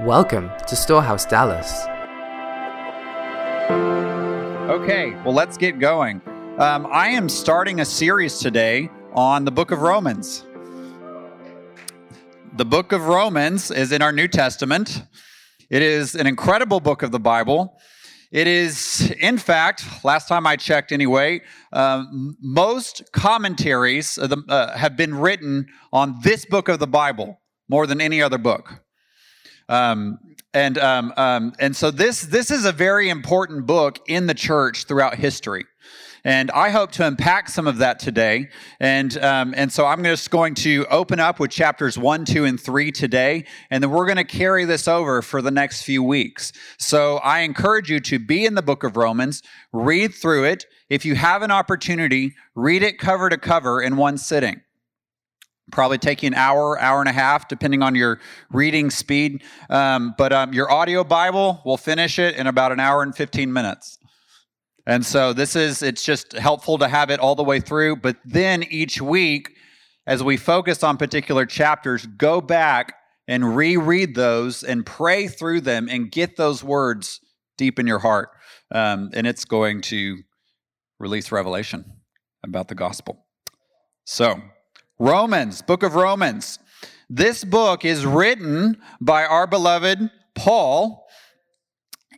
Welcome to Storehouse Dallas. Okay, well, let's get going. Um, I am starting a series today on the book of Romans. The book of Romans is in our New Testament. It is an incredible book of the Bible. It is, in fact, last time I checked anyway, um, most commentaries uh, uh, have been written on this book of the Bible more than any other book. Um, and um, um, and so this this is a very important book in the church throughout history. And I hope to unpack some of that today. And, um, and so I'm just going to open up with chapters one, two, and three today. And then we're going to carry this over for the next few weeks. So I encourage you to be in the book of Romans, read through it. If you have an opportunity, read it cover to cover in one sitting probably take you an hour, hour and a half, depending on your reading speed. Um, but um, your audio Bible will finish it in about an hour and 15 minutes. And so this is, it's just helpful to have it all the way through. But then each week, as we focus on particular chapters, go back and reread those and pray through them and get those words deep in your heart. Um, and it's going to release revelation about the gospel. So, Romans, book of Romans. This book is written by our beloved Paul.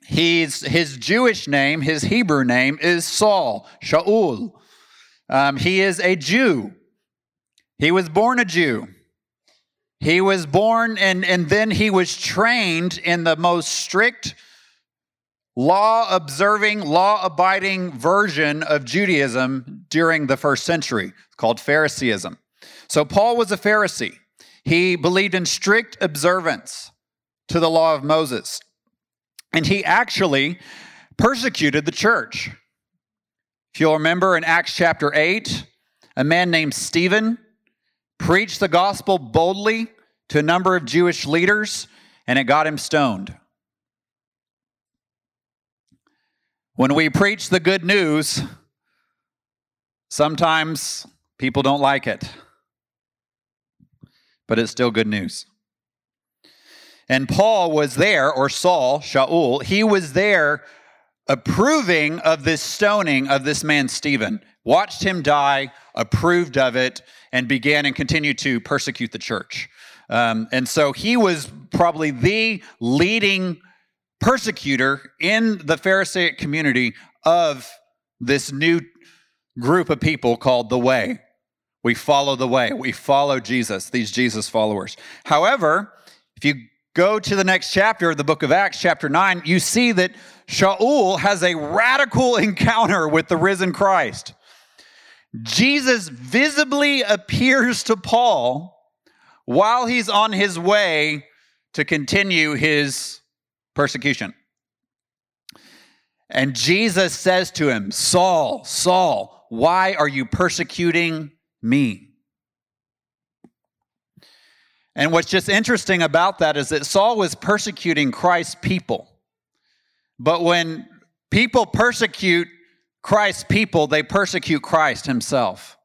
He's, his Jewish name, his Hebrew name is Saul, Shaul. Um, he is a Jew. He was born a Jew. He was born and, and then he was trained in the most strict law observing, law abiding version of Judaism during the first century called Phariseeism. So Paul was a Pharisee. He believed in strict observance to the law of Moses. And he actually persecuted the church. If you'll remember in Acts chapter 8, a man named Stephen preached the gospel boldly to a number of Jewish leaders, and it got him stoned. When we preach the good news, sometimes people don't like it but it's still good news. And Paul was there, or Saul, Shaul, he was there approving of this stoning of this man Stephen, watched him die, approved of it, and began and continued to persecute the church. Um, and so he was probably the leading persecutor in the Pharisaic community of this new group of people called the Way. We follow the way. We follow Jesus, these Jesus followers. However, if you go to the next chapter of the book of Acts, chapter 9, you see that Shaul has a radical encounter with the risen Christ. Jesus visibly appears to Paul while he's on his way to continue his persecution. And Jesus says to him, Saul, Saul, why are you persecuting me. And what's just interesting about that is that Saul was persecuting Christ's people. But when people persecute Christ's people, they persecute Christ himself.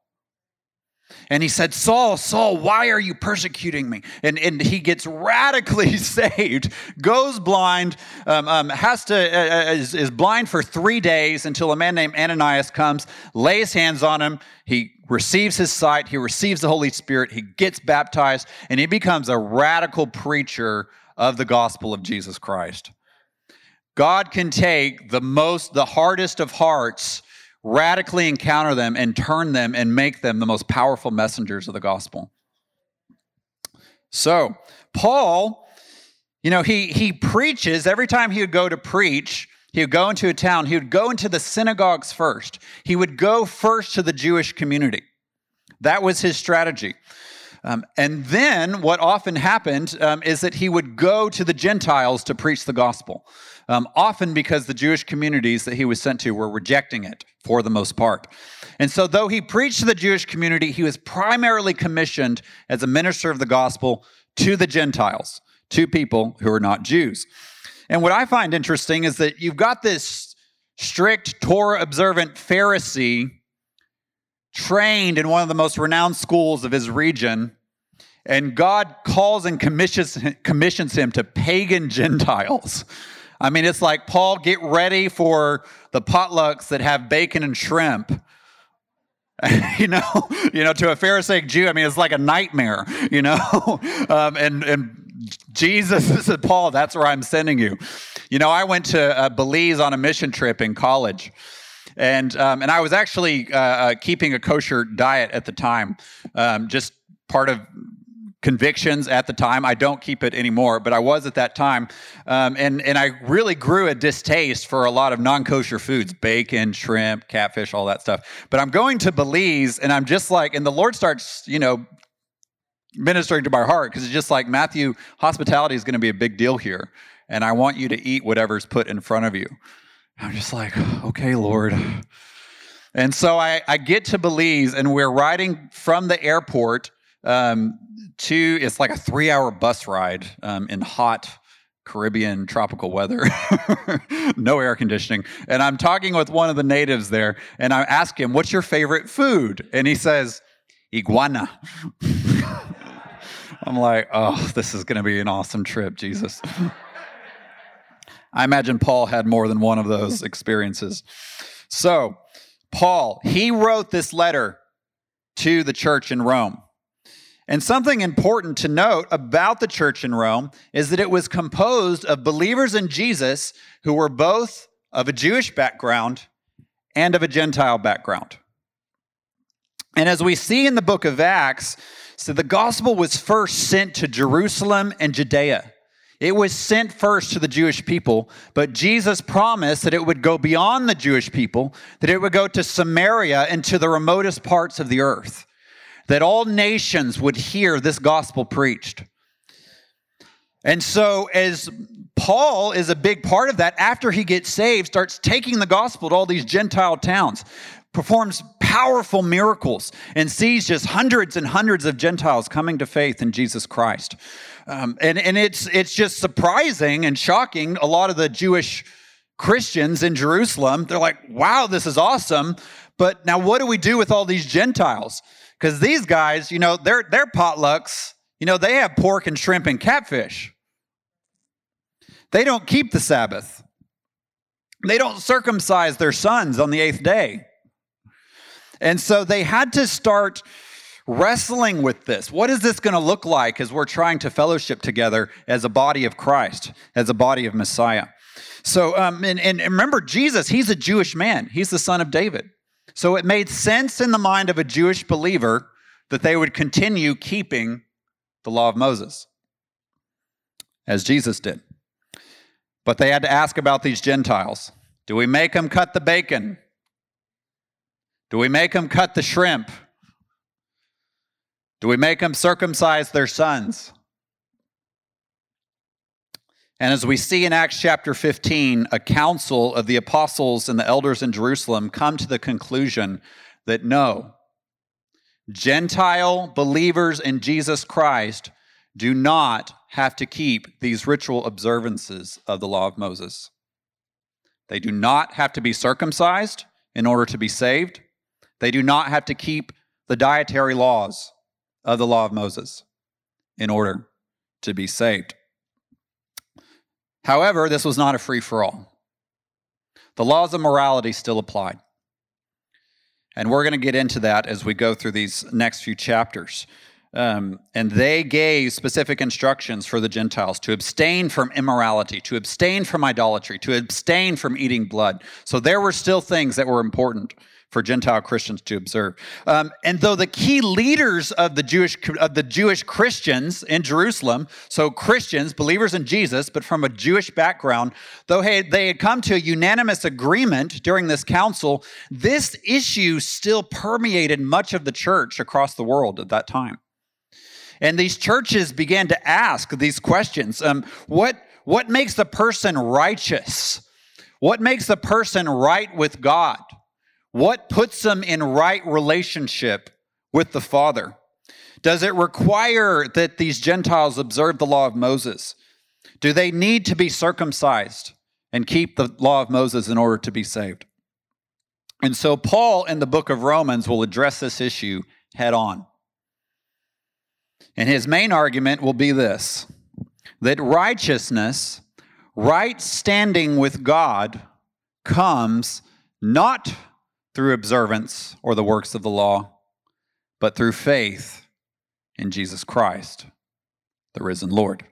And he said, Saul, Saul, why are you persecuting me? And, and he gets radically saved, goes blind, um, um, has to, uh, uh, is, is blind for three days until a man named Ananias comes, lays hands on him. He receives his sight, he receives the Holy Spirit, he gets baptized, and he becomes a radical preacher of the gospel of Jesus Christ. God can take the most, the hardest of hearts radically encounter them and turn them and make them the most powerful messengers of the gospel. So, Paul, you know, he, he preaches every time he would go to preach. He would go into a town, he would go into the synagogues first. He would go first to the Jewish community. That was his strategy. Um, and then what often happened um, is that he would go to the Gentiles to preach the gospel, um, often because the Jewish communities that he was sent to were rejecting it for the most part. And so, though he preached to the Jewish community, he was primarily commissioned as a minister of the gospel to the Gentiles, to people who are not Jews. And what I find interesting is that you've got this strict Torah observant Pharisee trained in one of the most renowned schools of his region. And God calls and commissions, commissions him to pagan Gentiles. I mean, it's like, Paul, get ready for the potlucks that have bacon and shrimp. you know, you know, to a Pharisaic Jew, I mean, it's like a nightmare, you know. um, and and Jesus said, Paul, that's where I'm sending you. You know, I went to uh, Belize on a mission trip in college, and um, and I was actually uh, uh, keeping a kosher diet at the time, um, just part of convictions at the time. I don't keep it anymore, but I was at that time. Um, and, and I really grew a distaste for a lot of non kosher foods bacon, shrimp, catfish, all that stuff. But I'm going to Belize and I'm just like, and the Lord starts, you know, ministering to my heart because it's just like, Matthew, hospitality is going to be a big deal here. And I want you to eat whatever's put in front of you. I'm just like, okay, Lord. And so I, I get to Belize and we're riding from the airport um, two, it's like a three hour bus ride um, in hot Caribbean tropical weather, no air conditioning. And I'm talking with one of the natives there, and I ask him, What's your favorite food? And he says, Iguana. I'm like, Oh, this is going to be an awesome trip, Jesus. I imagine Paul had more than one of those experiences. So, Paul, he wrote this letter to the church in Rome. And something important to note about the church in Rome is that it was composed of believers in Jesus who were both of a Jewish background and of a Gentile background. And as we see in the book of Acts, so the gospel was first sent to Jerusalem and Judea. It was sent first to the Jewish people, but Jesus promised that it would go beyond the Jewish people, that it would go to Samaria and to the remotest parts of the earth that all nations would hear this gospel preached. And so, as Paul is a big part of that, after he gets saved, starts taking the gospel to all these Gentile towns, performs powerful miracles, and sees just hundreds and hundreds of Gentiles coming to faith in Jesus Christ. Um, and and it's, it's just surprising and shocking. A lot of the Jewish Christians in Jerusalem, they're like, wow, this is awesome. But now, what do we do with all these Gentiles? Because these guys, you know, their, their potlucks, you know, they have pork and shrimp and catfish. They don't keep the Sabbath. They don't circumcise their sons on the eighth day. And so they had to start wrestling with this. What is this going to look like as we're trying to fellowship together as a body of Christ, as a body of Messiah? So, um, and, and remember, Jesus, he's a Jewish man, he's the son of David. So it made sense in the mind of a Jewish believer that they would continue keeping the law of Moses, as Jesus did. But they had to ask about these Gentiles. Do we make them cut the bacon? Do we make them cut the shrimp? Do we make them circumcise their sons? And as we see in Acts chapter 15, a council of the apostles and the elders in Jerusalem come to the conclusion that no, Gentile believers in Jesus Christ do not have to keep these ritual observances of the law of Moses. They do not have to be circumcised in order to be saved. They do not have to keep the dietary laws of the law of Moses in order to be saved. However, this was not a free for all. The laws of morality still applied. And we're going to get into that as we go through these next few chapters. Um, and they gave specific instructions for the Gentiles to abstain from immorality, to abstain from idolatry, to abstain from eating blood. So there were still things that were important for Gentile Christians to observe. Um, and though the key leaders of the Jewish of the Jewish Christians in Jerusalem, so Christians, believers in Jesus, but from a Jewish background, though they had come to a unanimous agreement during this council, this issue still permeated much of the church across the world at that time. And these churches began to ask these questions: um, What what makes the person righteous? What makes the person right with God? What puts them in right relationship with the Father? Does it require that these Gentiles observe the law of Moses? Do they need to be circumcised and keep the law of Moses in order to be saved? And so, Paul in the book of Romans will address this issue head on. And his main argument will be this that righteousness, right standing with God, comes not through observance or the works of the law, but through faith in Jesus Christ, the risen Lord.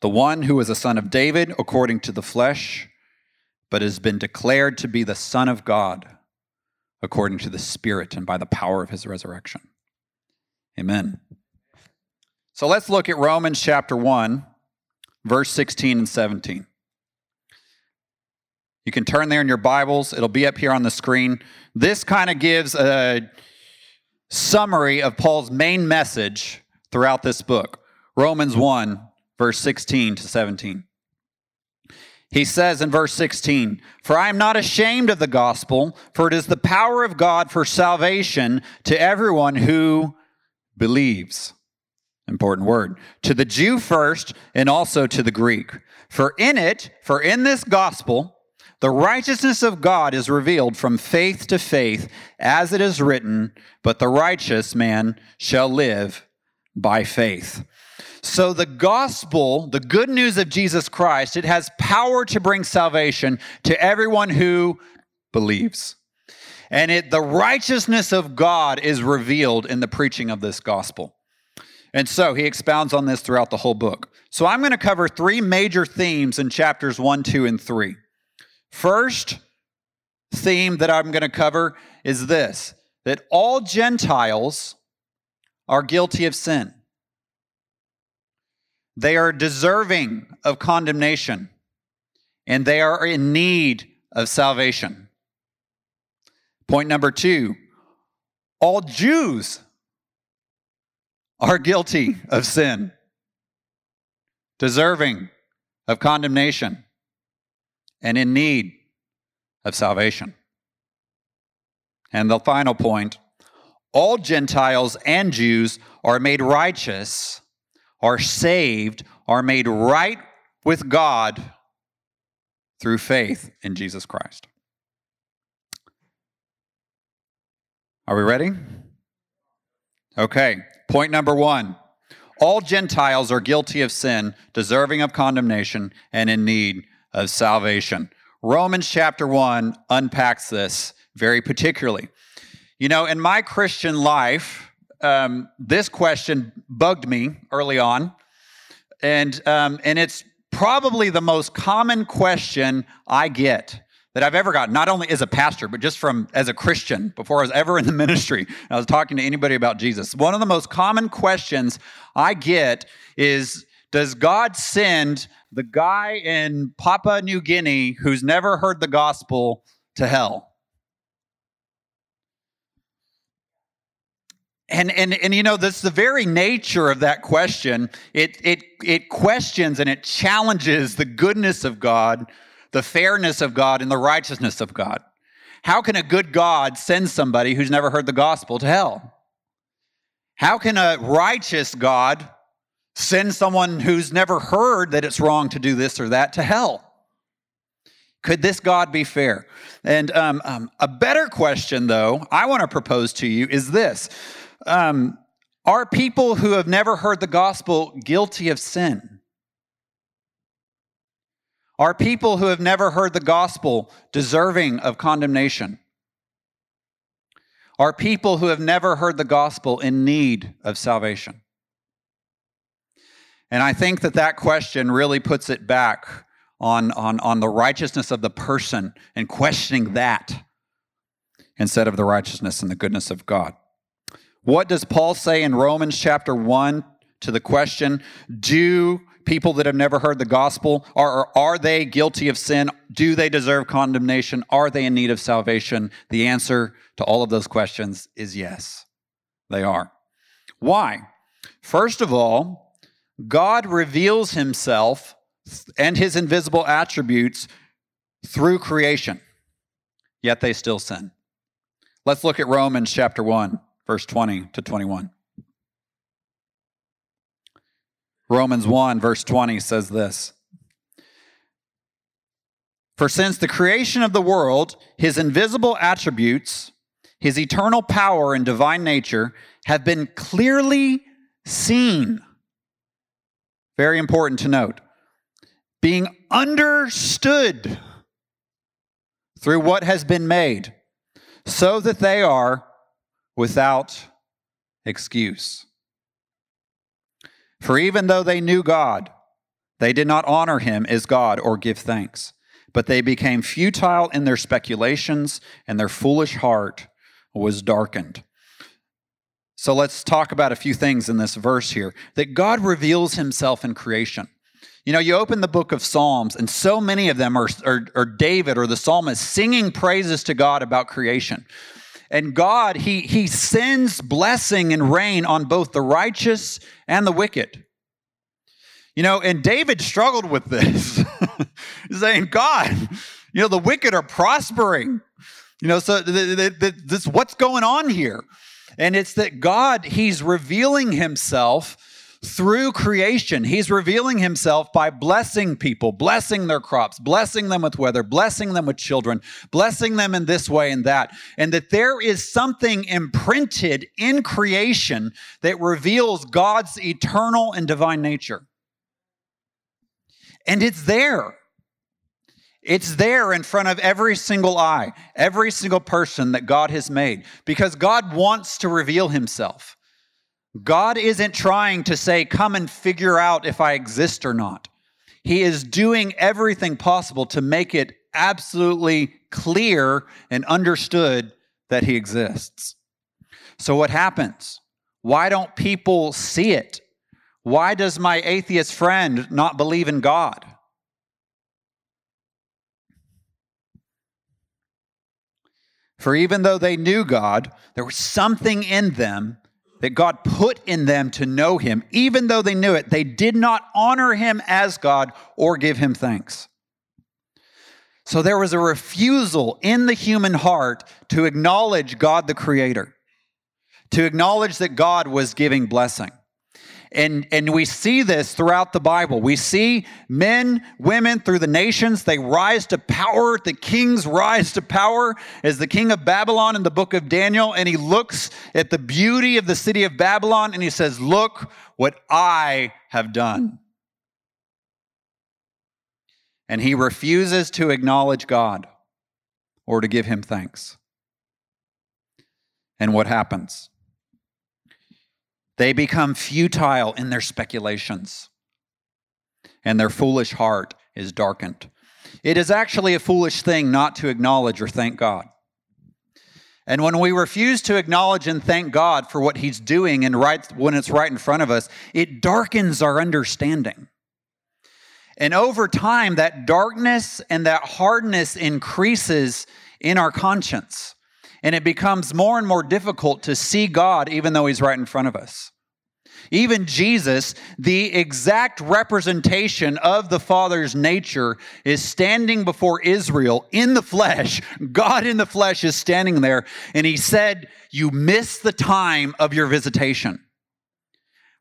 The one who is a son of David according to the flesh, but has been declared to be the Son of God according to the Spirit and by the power of his resurrection. Amen. So let's look at Romans chapter 1, verse 16 and 17. You can turn there in your Bibles, it'll be up here on the screen. This kind of gives a summary of Paul's main message throughout this book Romans 1, verse 16 to 17. He says in verse 16, For I am not ashamed of the gospel, for it is the power of God for salvation to everyone who believes. Important word. To the Jew first, and also to the Greek. For in it, for in this gospel, the righteousness of God is revealed from faith to faith, as it is written, But the righteous man shall live by faith. So the gospel, the good news of Jesus Christ, it has power to bring salvation to everyone who believes. And it the righteousness of God is revealed in the preaching of this gospel. And so he expounds on this throughout the whole book. So I'm going to cover three major themes in chapters 1, 2, and 3. First theme that I'm going to cover is this that all Gentiles are guilty of sin. They are deserving of condemnation and they are in need of salvation. Point number two all Jews are guilty of sin, deserving of condemnation, and in need of salvation. And the final point all Gentiles and Jews are made righteous are saved, are made right with God through faith in Jesus Christ. Are we ready? Okay, point number one. All Gentiles are guilty of sin, deserving of condemnation, and in need of salvation. Romans chapter 1 unpacks this very particularly. You know, in my Christian life, um, this question bugged me early on, and um, and it's probably the most common question I get that I've ever gotten, not only as a pastor, but just from as a Christian before I was ever in the ministry. I was talking to anybody about Jesus. One of the most common questions I get is Does God send the guy in Papua New Guinea who's never heard the gospel to hell? and and and you know that's the very nature of that question. It it it questions and it challenges the goodness of god the fairness of god and the righteousness of god. How can a good god send somebody who's never heard the gospel to hell? How can a righteous god send someone who's never heard that it's wrong to do this or that to hell could this God be fair? And um, um, a better question, though, I want to propose to you is this um, are people who have never heard the gospel guilty of sin? Are people who have never heard the gospel deserving of condemnation? Are people who have never heard the gospel in need of salvation? And I think that that question really puts it back on, on, on the righteousness of the person and questioning that instead of the righteousness and the goodness of God. What does Paul say in Romans chapter 1 to the question, do people that have never heard the gospel, are, are they guilty of sin? Do they deserve condemnation? Are they in need of salvation? The answer to all of those questions is yes, they are. Why? First of all, God reveals himself and his invisible attributes through creation, yet they still sin. Let's look at Romans chapter 1 verse 20 to 21. Romans 1, verse 20 says this For since the creation of the world, his invisible attributes, his eternal power and divine nature, have been clearly seen. Very important to note. Being understood through what has been made, so that they are without excuse. For even though they knew God, they did not honor him as God or give thanks, but they became futile in their speculations, and their foolish heart was darkened. So let's talk about a few things in this verse here that God reveals himself in creation. You know, you open the book of Psalms, and so many of them are, are, are, David or the psalmist singing praises to God about creation. And God, he, he sends blessing and rain on both the righteous and the wicked. You know, and David struggled with this, saying, God, you know, the wicked are prospering. You know, so th- th- th- this what's going on here? And it's that God, He's revealing Himself through creation. He's revealing Himself by blessing people, blessing their crops, blessing them with weather, blessing them with children, blessing them in this way and that. And that there is something imprinted in creation that reveals God's eternal and divine nature. And it's there. It's there in front of every single eye, every single person that God has made, because God wants to reveal himself. God isn't trying to say, come and figure out if I exist or not. He is doing everything possible to make it absolutely clear and understood that he exists. So, what happens? Why don't people see it? Why does my atheist friend not believe in God? For even though they knew God, there was something in them that God put in them to know Him. Even though they knew it, they did not honor Him as God or give Him thanks. So there was a refusal in the human heart to acknowledge God the Creator, to acknowledge that God was giving blessing. And, and we see this throughout the Bible. We see men, women through the nations, they rise to power. The kings rise to power as the king of Babylon in the book of Daniel. And he looks at the beauty of the city of Babylon and he says, Look what I have done. And he refuses to acknowledge God or to give him thanks. And what happens? They become futile in their speculations, and their foolish heart is darkened. It is actually a foolish thing not to acknowledge or thank God. And when we refuse to acknowledge and thank God for what He's doing and right when it's right in front of us, it darkens our understanding. And over time, that darkness and that hardness increases in our conscience and it becomes more and more difficult to see God even though He's right in front of us. Even Jesus, the exact representation of the Father's nature, is standing before Israel in the flesh. God in the flesh is standing there, and He said, You miss the time of your visitation.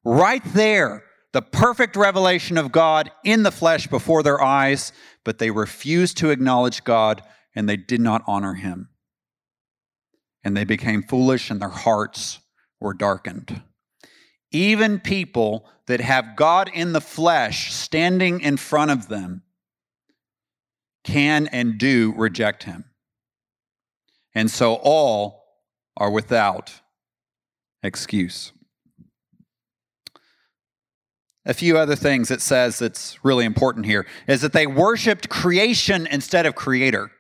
Right there, the perfect revelation of God in the flesh before their eyes, but they refused to acknowledge God and they did not honor Him and they became foolish and their hearts were darkened. Even people that have God in the flesh standing in front of them can and do reject him. And so all are without excuse. A few other things it says that's really important here is that they worshiped creation instead of creator.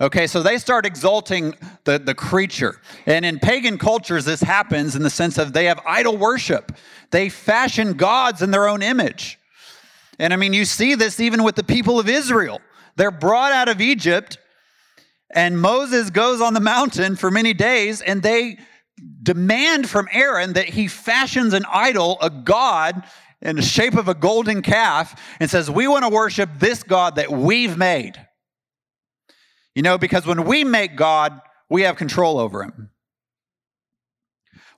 Okay, so they start exalting the, the creature. And in pagan cultures, this happens in the sense of they have idol worship. They fashion gods in their own image. And I mean, you see this even with the people of Israel. They're brought out of Egypt, and Moses goes on the mountain for many days, and they demand from Aaron that he fashions an idol, a god, in the shape of a golden calf, and says, We want to worship this God that we've made. You know, because when we make God, we have control over him.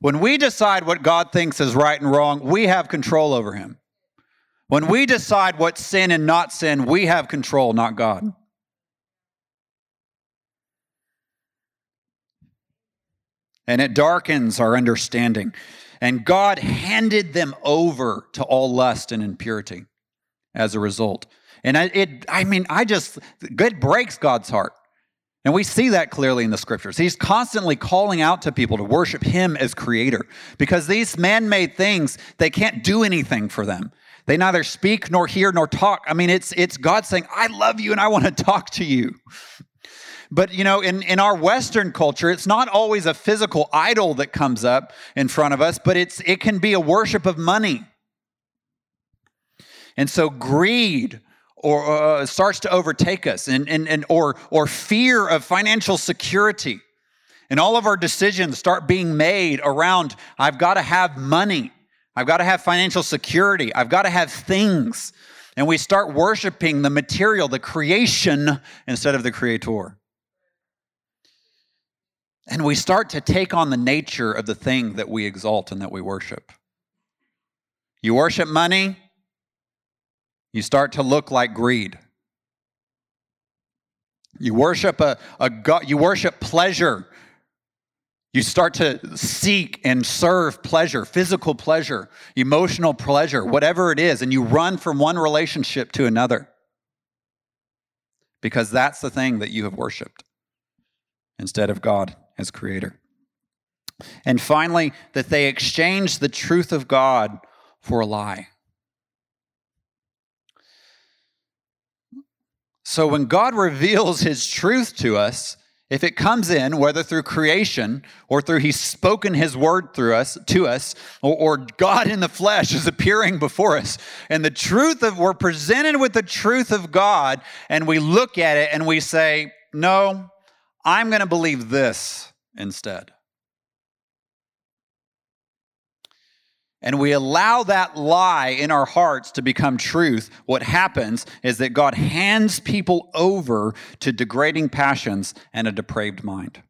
When we decide what God thinks is right and wrong, we have control over him. When we decide what's sin and not sin, we have control, not God. and it darkens our understanding. And God handed them over to all lust and impurity as a result. And I, it, I mean, I just, it breaks God's heart. And we see that clearly in the scriptures. He's constantly calling out to people to worship him as creator because these man made things, they can't do anything for them. They neither speak nor hear nor talk. I mean, it's, it's God saying, I love you and I want to talk to you. But you know, in, in our Western culture, it's not always a physical idol that comes up in front of us, but it's it can be a worship of money. And so greed or uh, starts to overtake us and, and, and or or fear of financial security. And all of our decisions start being made around I've got to have money. I've got to have financial security. I've got to have things. And we start worshiping the material, the creation, instead of the creator. And we start to take on the nature of the thing that we exalt and that we worship. You worship money, you start to look like greed. You worship a, a God, you worship pleasure. You start to seek and serve pleasure, physical pleasure, emotional pleasure, whatever it is, and you run from one relationship to another because that's the thing that you have worshiped instead of God as creator. And finally, that they exchange the truth of God for a lie. So when God reveals his truth to us, if it comes in, whether through creation or through He's spoken His word through us to us, or, or, God in the flesh is appearing before us, and the truth of we're presented with the truth of God, and we look at it and we say, No, I'm going to believe this instead. And we allow that lie in our hearts to become truth, what happens is that God hands people over to degrading passions and a depraved mind.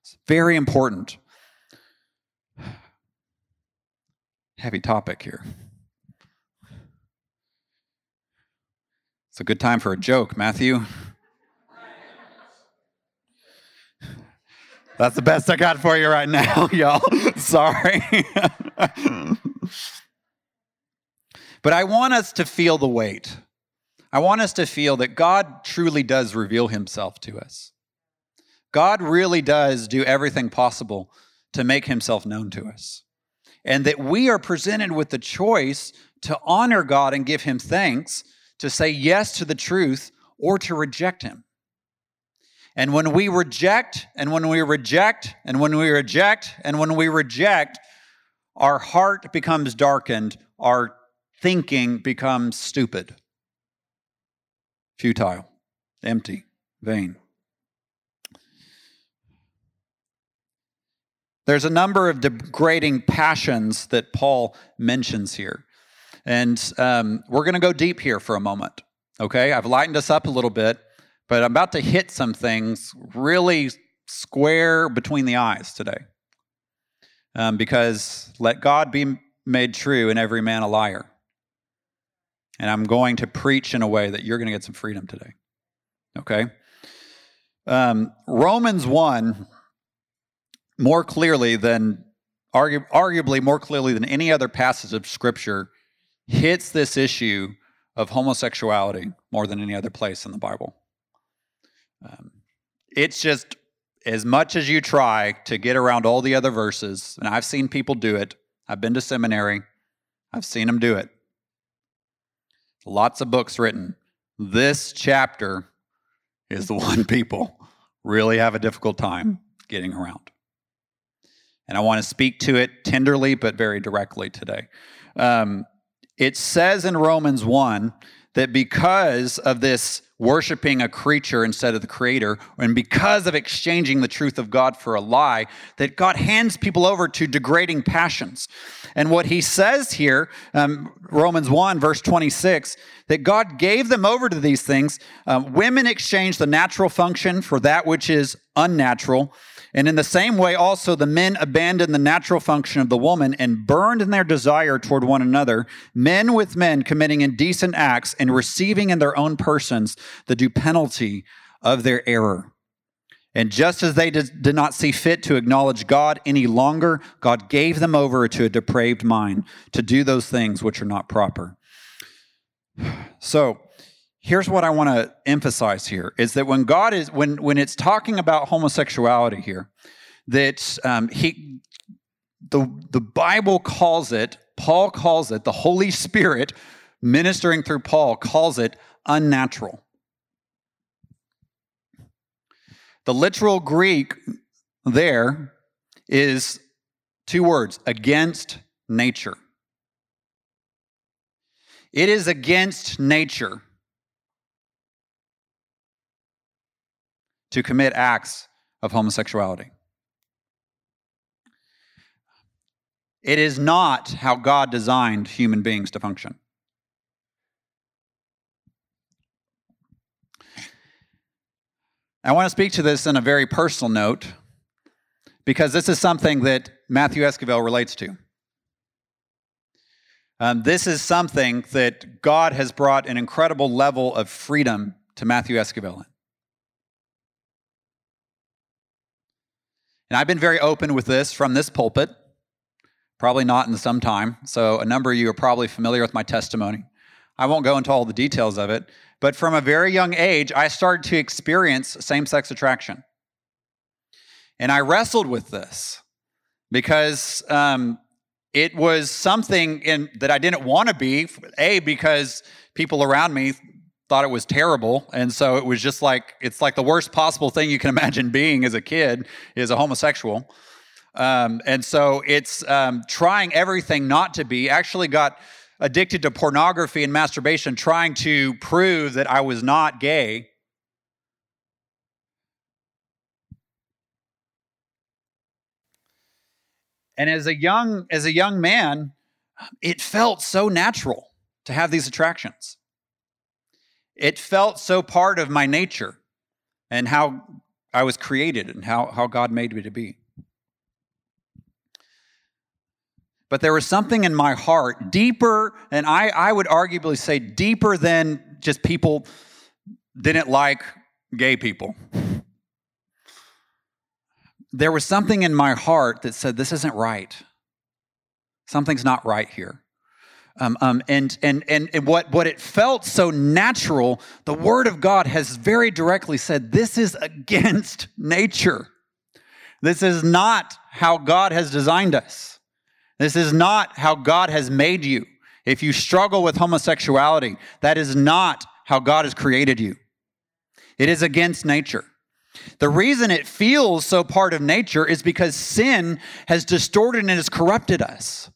It's very important. Heavy topic here. It's a good time for a joke, Matthew. That's the best I got for you right now, y'all. Sorry. but I want us to feel the weight. I want us to feel that God truly does reveal himself to us. God really does do everything possible to make himself known to us. And that we are presented with the choice to honor God and give him thanks, to say yes to the truth, or to reject him. And when we reject, and when we reject, and when we reject, and when we reject, our heart becomes darkened, our thinking becomes stupid, futile, empty, vain. There's a number of degrading passions that Paul mentions here. And um, we're going to go deep here for a moment. Okay? I've lightened us up a little bit. But I'm about to hit some things really square between the eyes today. Um, because let God be made true and every man a liar. And I'm going to preach in a way that you're going to get some freedom today. Okay? Um, Romans 1, more clearly than, argu- arguably more clearly than any other passage of Scripture, hits this issue of homosexuality more than any other place in the Bible. Um, it's just as much as you try to get around all the other verses, and I've seen people do it. I've been to seminary, I've seen them do it. Lots of books written. This chapter is the one people really have a difficult time getting around. And I want to speak to it tenderly but very directly today. Um, it says in Romans 1 that because of this worshiping a creature instead of the creator, and because of exchanging the truth of God for a lie, that God hands people over to degrading passions. And what he says here, um, Romans 1, verse 26, that God gave them over to these things. Um, women exchange the natural function for that which is unnatural. And in the same way, also, the men abandoned the natural function of the woman and burned in their desire toward one another, men with men committing indecent acts and receiving in their own persons the due penalty of their error. And just as they did, not see fit to acknowledge God any longer, God gave them over to a depraved mind to do those things which are not proper. So, here's what I want to emphasize here is that when God is when when it's talking about homosexuality here, that um, he the the Bible calls it, Paul calls it, the Holy Spirit ministering through Paul calls it unnatural. The literal Greek there is two words against nature. It is against nature to commit acts of homosexuality. It is not how God designed human beings to function. I want to speak to this in a very personal note because this is something that Matthew Esquivel relates to. Um, this is something that God has brought an incredible level of freedom to Matthew Esquivel. And I've been very open with this from this pulpit, probably not in some time. So a number of you are probably familiar with my testimony. I won't go into all the details of it, but from a very young age, I started to experience same sex attraction. And I wrestled with this because um, it was something in, that I didn't want to be. A, because people around me thought it was terrible. And so it was just like, it's like the worst possible thing you can imagine being as a kid is a homosexual. Um, and so it's um, trying everything not to be, actually got addicted to pornography and masturbation, trying to prove that I was not gay. And as a young as a young man, it felt so natural to have these attractions. It felt so part of my nature and how I was created and how, how God made me to be. but there was something in my heart deeper, and I, I would arguably say deeper than just people didn't like gay people. There was something in my heart that said, This isn't right. Something's not right here. Um, um, and and, and, and what, what it felt so natural, the Word of God has very directly said, This is against nature. This is not how God has designed us. This is not how God has made you. If you struggle with homosexuality, that is not how God has created you. It is against nature. The reason it feels so part of nature is because sin has distorted and has corrupted us.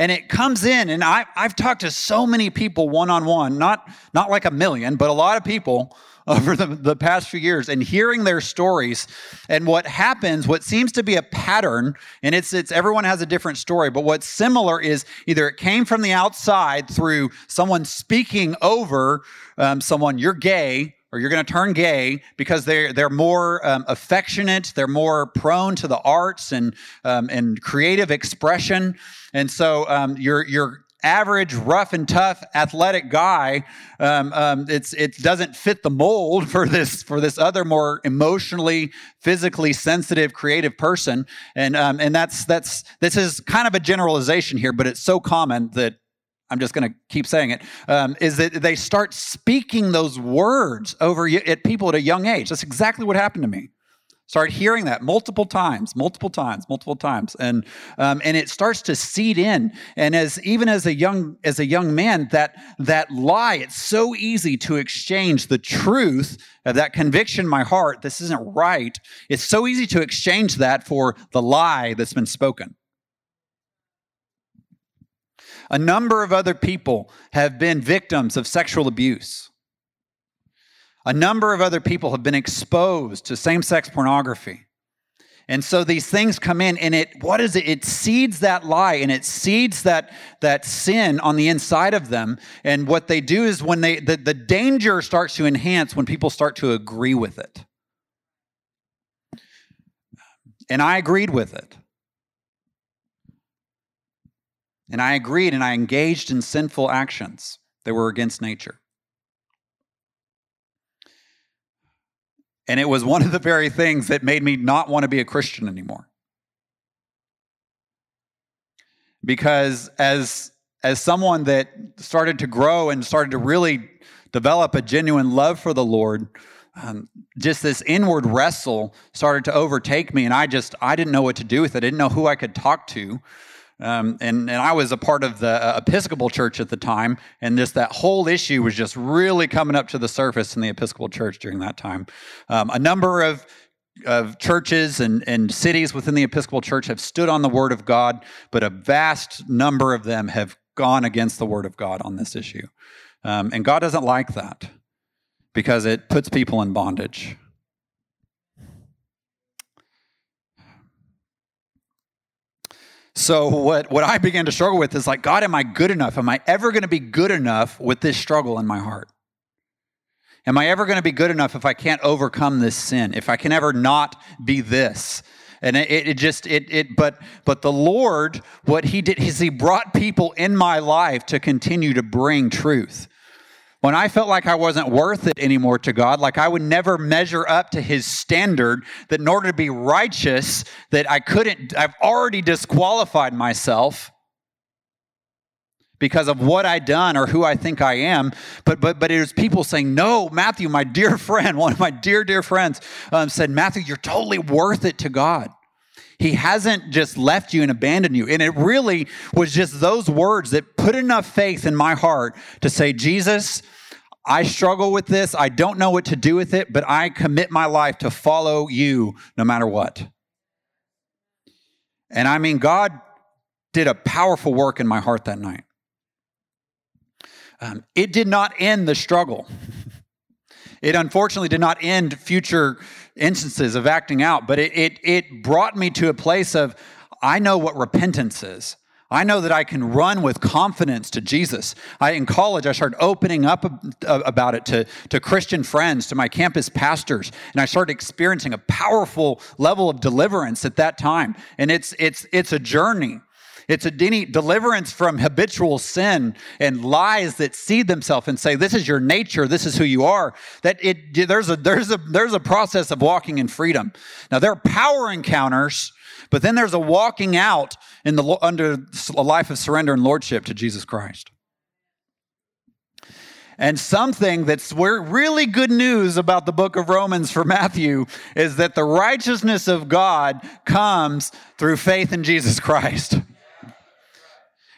And it comes in, and I, have talked to so many people one on one, not not like a million, but a lot of people over the, the past few years and hearing their stories and what happens, what seems to be a pattern, and it's, it's everyone has a different story, but what's similar is either it came from the outside through someone speaking over um, someone, you're gay, or you're going to turn gay because they're they're more um, affectionate, they're more prone to the arts and um, and creative expression, and so um, you're you're average, rough and tough, athletic guy. Um, um, it's it doesn't fit the mold for this for this other more emotionally, physically sensitive, creative person. And um, and that's that's this is kind of a generalization here, but it's so common that I'm just going to keep saying it. Um, is that they start speaking those words over at people at a young age. That's exactly what happened to me. Start hearing that multiple times, multiple times, multiple times, and um, and it starts to seed in. And as even as a young as a young man, that that lie, it's so easy to exchange the truth of that conviction in my heart. This isn't right. It's so easy to exchange that for the lie that's been spoken. A number of other people have been victims of sexual abuse. A number of other people have been exposed to same sex pornography. And so these things come in and it what is it? It seeds that lie and it seeds that that sin on the inside of them. And what they do is when they the, the danger starts to enhance when people start to agree with it. And I agreed with it. And I agreed and I engaged in sinful actions that were against nature. And it was one of the very things that made me not want to be a Christian anymore. Because as as someone that started to grow and started to really develop a genuine love for the Lord, um, just this inward wrestle started to overtake me, and I just I didn't know what to do with it. I didn't know who I could talk to. Um, and, and I was a part of the uh, Episcopal Church at the time, and just that whole issue was just really coming up to the surface in the Episcopal Church during that time. Um, a number of of churches and, and cities within the Episcopal Church have stood on the Word of God, but a vast number of them have gone against the Word of God on this issue. Um, and God doesn't like that because it puts people in bondage. So what what I began to struggle with is like God am I good enough? Am I ever going to be good enough with this struggle in my heart? Am I ever going to be good enough if I can't overcome this sin? If I can ever not be this? And it, it just it it but but the Lord what he did is he brought people in my life to continue to bring truth. When I felt like I wasn't worth it anymore to God, like I would never measure up to his standard, that in order to be righteous, that I couldn't, I've already disqualified myself because of what I'd done or who I think I am. But but but it was people saying, "No, Matthew, my dear friend, one of my dear dear friends, um, said, Matthew, you're totally worth it to God." He hasn't just left you and abandoned you. And it really was just those words that put enough faith in my heart to say, Jesus, I struggle with this. I don't know what to do with it, but I commit my life to follow you no matter what. And I mean, God did a powerful work in my heart that night. Um, it did not end the struggle. It unfortunately did not end future instances of acting out, but it, it, it brought me to a place of I know what repentance is. I know that I can run with confidence to Jesus. I, in college, I started opening up about it to, to Christian friends, to my campus pastors, and I started experiencing a powerful level of deliverance at that time. And it's, it's, it's a journey. It's a deliverance from habitual sin and lies that seed themselves and say, "This is your nature. This is who you are." That it there's a there's a there's a process of walking in freedom. Now there are power encounters, but then there's a walking out in the under a life of surrender and lordship to Jesus Christ. And something that's really good news about the book of Romans for Matthew is that the righteousness of God comes through faith in Jesus Christ.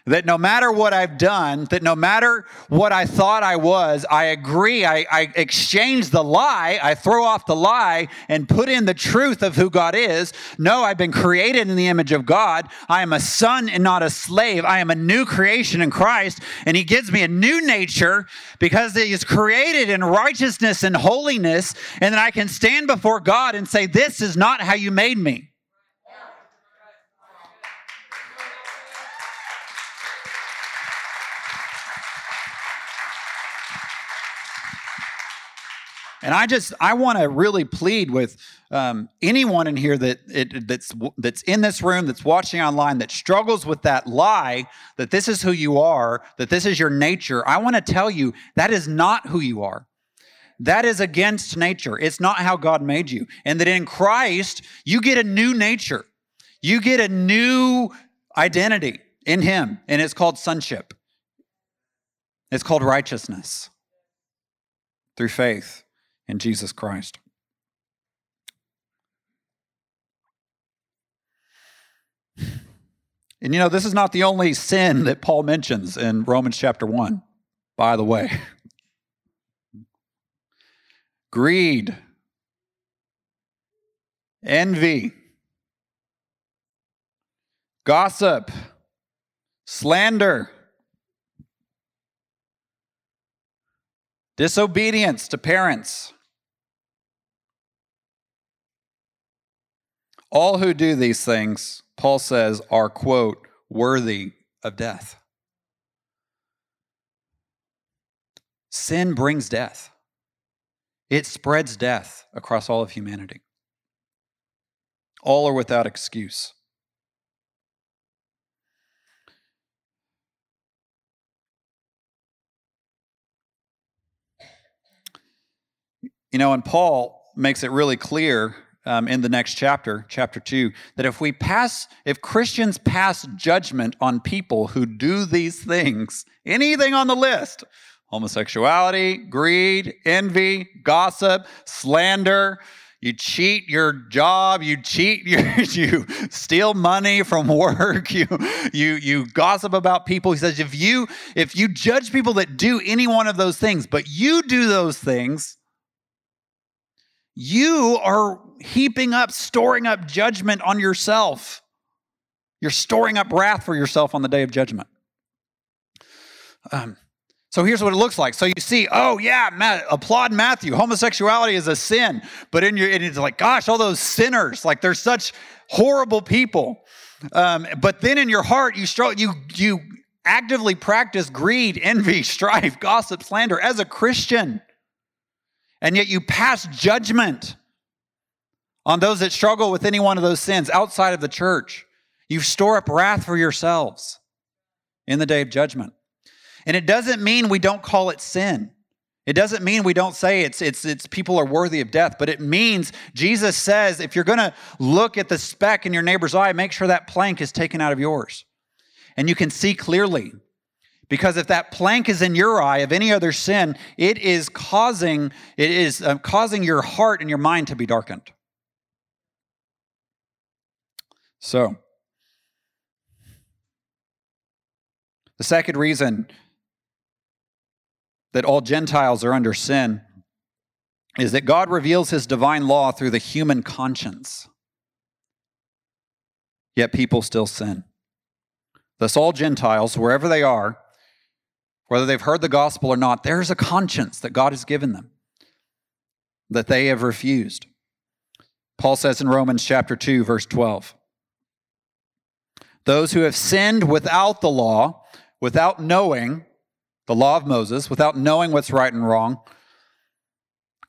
That no matter what I've done, that no matter what I thought I was, I agree. I, I, exchange the lie, I throw off the lie and put in the truth of who God is. No, I've been created in the image of God. I am a son and not a slave. I am a new creation in Christ, and He gives me a new nature because He is created in righteousness and holiness. And then I can stand before God and say, This is not how you made me. And I just I want to really plead with um, anyone in here that it, that's that's in this room that's watching online that struggles with that lie that this is who you are, that this is your nature. I want to tell you that is not who you are. That is against nature. It's not how God made you. And that in Christ, you get a new nature. You get a new identity in Him, and it's called sonship. It's called righteousness through faith in Jesus Christ. And you know, this is not the only sin that Paul mentions in Romans chapter 1, by the way. Greed, envy, gossip, slander disobedience to parents. All who do these things, Paul says, are, quote, worthy of death. Sin brings death, it spreads death across all of humanity. All are without excuse. You know, and Paul, makes it really clear um, in the next chapter, chapter two, that if we pass, if Christians pass judgment on people who do these things, anything on the list, homosexuality, greed, envy, gossip, slander, you cheat your job, you cheat your, you steal money from work, you you you gossip about people. He says if you if you judge people that do any one of those things, but you do those things, you are heaping up, storing up judgment on yourself. You're storing up wrath for yourself on the day of judgment. Um, so here's what it looks like. So you see, oh yeah, Matt, applaud Matthew. Homosexuality is a sin, but in your, it's like, gosh, all those sinners, like they're such horrible people. Um, but then in your heart, you struggle, you you actively practice greed, envy, strife, gossip, slander as a Christian and yet you pass judgment on those that struggle with any one of those sins outside of the church. You store up wrath for yourselves in the day of judgment. And it doesn't mean we don't call it sin. It doesn't mean we don't say it's, it's, it's people are worthy of death, but it means Jesus says if you're going to look at the speck in your neighbor's eye, make sure that plank is taken out of yours. And you can see clearly because if that plank is in your eye of any other sin, it is causing it is uh, causing your heart and your mind to be darkened. So, the second reason that all Gentiles are under sin is that God reveals his divine law through the human conscience. Yet people still sin. Thus, all Gentiles, wherever they are, whether they've heard the gospel or not, there's a conscience that God has given them that they have refused. Paul says in Romans chapter 2, verse 12 Those who have sinned without the law, without knowing the law of Moses, without knowing what's right and wrong,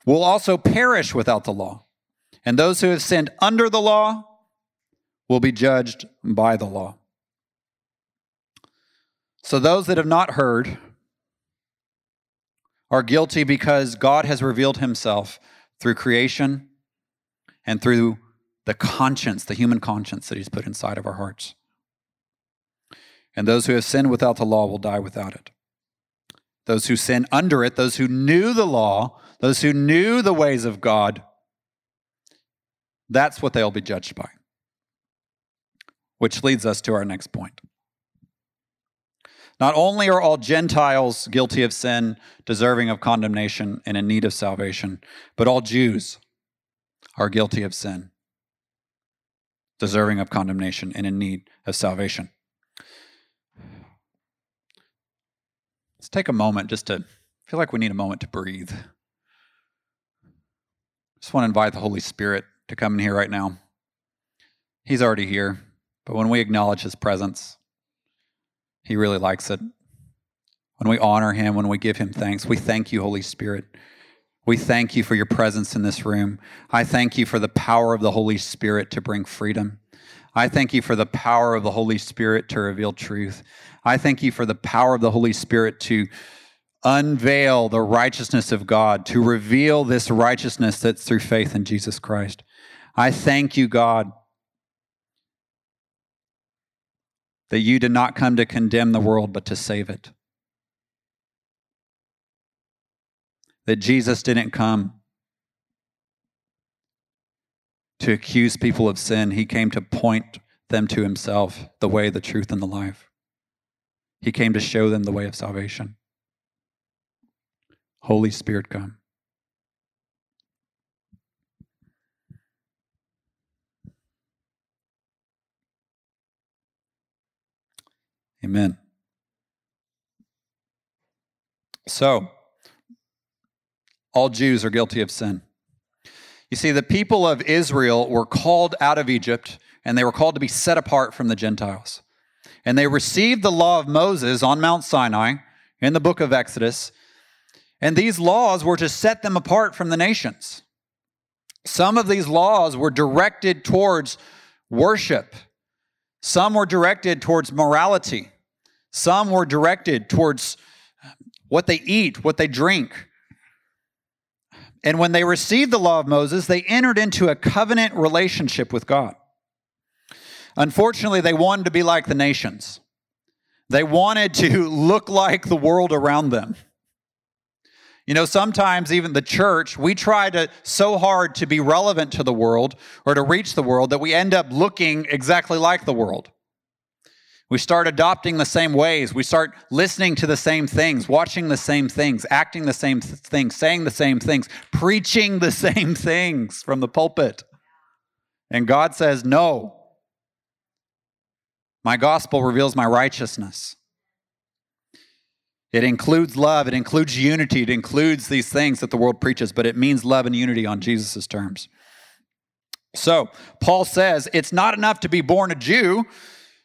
will also perish without the law. And those who have sinned under the law will be judged by the law. So those that have not heard are guilty because God has revealed himself through creation and through the conscience, the human conscience that he's put inside of our hearts. And those who have sinned without the law will die without it. Those who sin under it, those who knew the law, those who knew the ways of God, that's what they'll be judged by. Which leads us to our next point. Not only are all Gentiles guilty of sin, deserving of condemnation, and in need of salvation, but all Jews are guilty of sin, deserving of condemnation, and in need of salvation. Let's take a moment just to feel like we need a moment to breathe. Just want to invite the Holy Spirit to come in here right now. He's already here, but when we acknowledge his presence, he really likes it. When we honor him, when we give him thanks, we thank you, Holy Spirit. We thank you for your presence in this room. I thank you for the power of the Holy Spirit to bring freedom. I thank you for the power of the Holy Spirit to reveal truth. I thank you for the power of the Holy Spirit to unveil the righteousness of God, to reveal this righteousness that's through faith in Jesus Christ. I thank you, God, that you did not come to condemn the world, but to save it. That Jesus didn't come to accuse people of sin, He came to point them to Himself, the way, the truth, and the life. He came to show them the way of salvation. Holy Spirit, come. Amen. So, all Jews are guilty of sin. You see, the people of Israel were called out of Egypt and they were called to be set apart from the Gentiles. And they received the law of Moses on Mount Sinai in the book of Exodus. And these laws were to set them apart from the nations. Some of these laws were directed towards worship, some were directed towards morality. Some were directed towards uh, what they eat, what they drink. And when they received the law of Moses, they entered into a covenant relationship with God. Unfortunately, they wanted to be like the nations. They wanted to look like the world around them. You know, sometimes even the church, we try to so hard to be relevant to the world or to reach the world that we end up looking exactly like the world. We start adopting the same ways. We start listening to the same things, watching the same things, acting the same th- things, saying the same things, preaching the same things from the pulpit. And God says, No. My gospel reveals my righteousness. It includes love, it includes unity, it includes these things that the world preaches, but it means love and unity on Jesus' terms. So, Paul says it's not enough to be born a Jew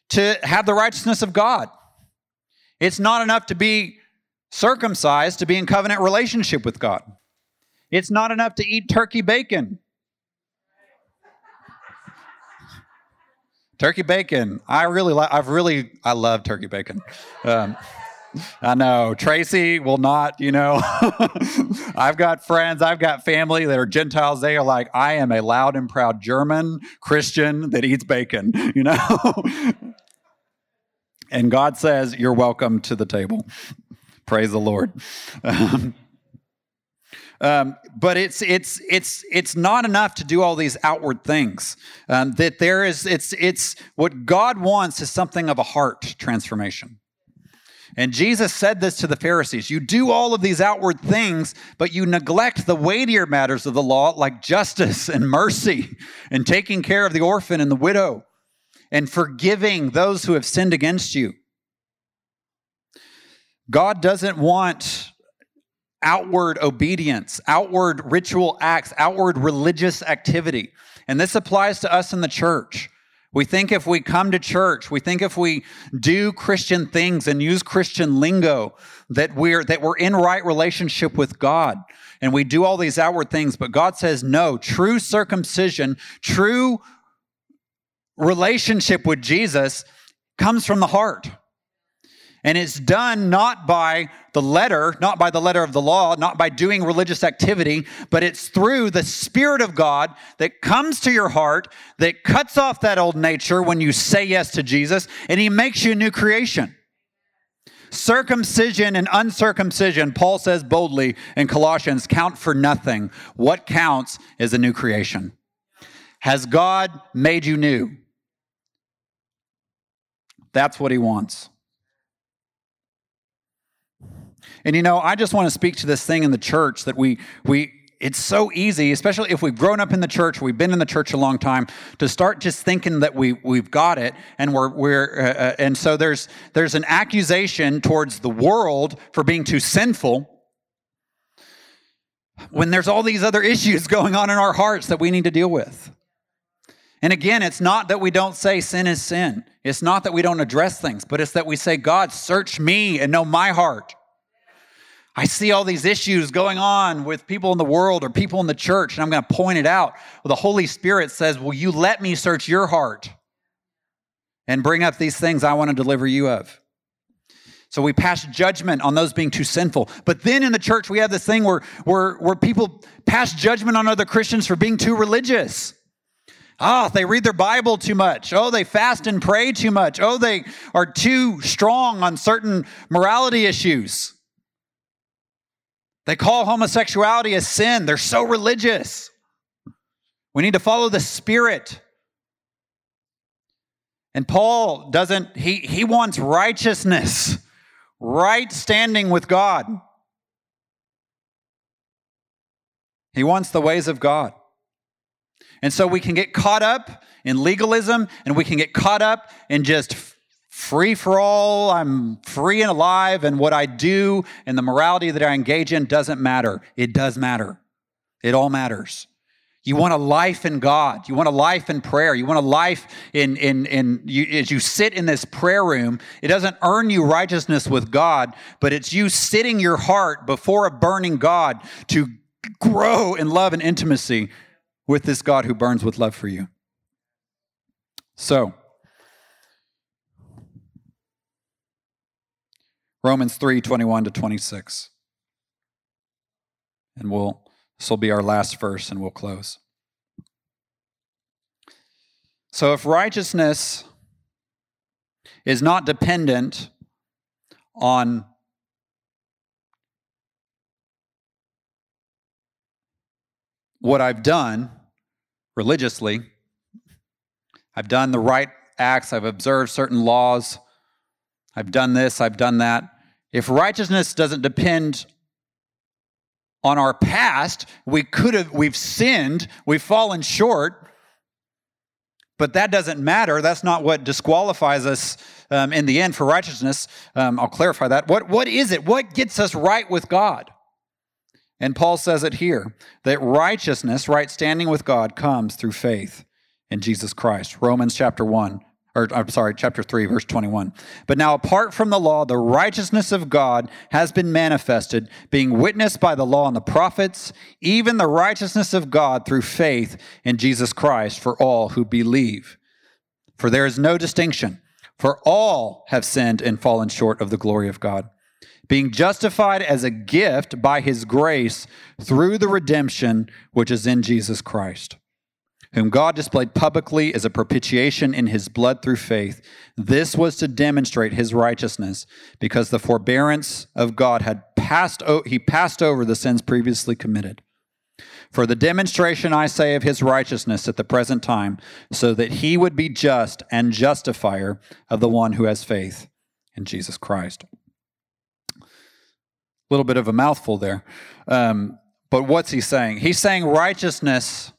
to have the righteousness of God. It's not enough to be circumcised to be in covenant relationship with God. It's not enough to eat turkey bacon. turkey bacon. I really like. I've really. I love turkey bacon. Um, I know Tracy will not, you know. I've got friends, I've got family that are Gentiles. They are like, I am a loud and proud German Christian that eats bacon, you know. And God says, You're welcome to the table. Praise the Lord. Um, um, but it's it's it's it's not enough to do all these outward things. Um, that there is it's it's what God wants is something of a heart transformation. And Jesus said this to the Pharisees You do all of these outward things, but you neglect the weightier matters of the law, like justice and mercy, and taking care of the orphan and the widow, and forgiving those who have sinned against you. God doesn't want outward obedience, outward ritual acts, outward religious activity. And this applies to us in the church. We think if we come to church, we think if we do Christian things and use Christian lingo that we're that we're in right relationship with God and we do all these outward things, but God says no, true circumcision, true relationship with Jesus comes from the heart. And it's done not by the letter, not by the letter of the law, not by doing religious activity, but it's through the Spirit of God that comes to your heart, that cuts off that old nature when you say yes to Jesus, and He makes you a new creation. Circumcision and uncircumcision, Paul says boldly in Colossians, count for nothing. What counts is a new creation. Has God made you new? That's what He wants. And you know, I just want to speak to this thing in the church that we we it's so easy, especially if we've grown up in the church, we've been in the church a long time, to start just thinking that we we've got it, and we're we're uh, uh and so there's there's an accusation towards the world for being too sinful. When there's all these other issues going on in our hearts that we need to deal with. And again, it's not that we don't say sin is sin. It's not that we don't address things, but it's that we say, God, search me and know my heart. I see all these issues going on with people in the world or people in the church, and I'm going to point it out. Well, the Holy Spirit says, Will you let me search your heart and bring up these things I want to deliver you of? So we pass judgment on those being too sinful. But then in the church, we have this thing where, where, where people pass judgment on other Christians for being too religious. Oh, they read their Bible too much. Oh, they fast and pray too much. Oh, they are too strong on certain morality issues. They call homosexuality a sin. They're so religious. We need to follow the Spirit. And Paul doesn't, he, he wants righteousness, right standing with God. He wants the ways of God. And so we can get caught up in legalism and we can get caught up in just free for all. I'm free and alive, and what I do and the morality that I engage in doesn't matter. It does matter. It all matters. You want a life in God. You want a life in prayer. You want a life in, in, in you, as you sit in this prayer room. It doesn't earn you righteousness with God, but it's you sitting your heart before a burning God to grow in love and intimacy with this God who burns with love for you. So, Romans 3 21 to 26. And we'll This will be our last verse and we'll close. So, if righteousness is not dependent on what I've done religiously, I've done the right acts, I've observed certain laws, I've done this, I've done that. If righteousness doesn't depend on our past, we could have, we've sinned, we've fallen short, but that doesn't matter. That's not what disqualifies us um, in the end for righteousness. Um, I'll clarify that. What, what is it? What gets us right with God? And Paul says it here that righteousness, right standing with God, comes through faith in Jesus Christ. Romans chapter 1, or I'm sorry, chapter 3, verse 21. But now, apart from the law, the righteousness of God has been manifested, being witnessed by the law and the prophets, even the righteousness of God through faith in Jesus Christ for all who believe. For there is no distinction, for all have sinned and fallen short of the glory of God being justified as a gift by his grace through the redemption which is in Jesus Christ, whom God displayed publicly as a propitiation in his blood through faith. This was to demonstrate his righteousness, because the forbearance of God had passed he passed over the sins previously committed. For the demonstration, I say, of his righteousness at the present time, so that he would be just and justifier of the one who has faith in Jesus Christ little bit of a mouthful there. Um, but what's he saying? He's saying righteousness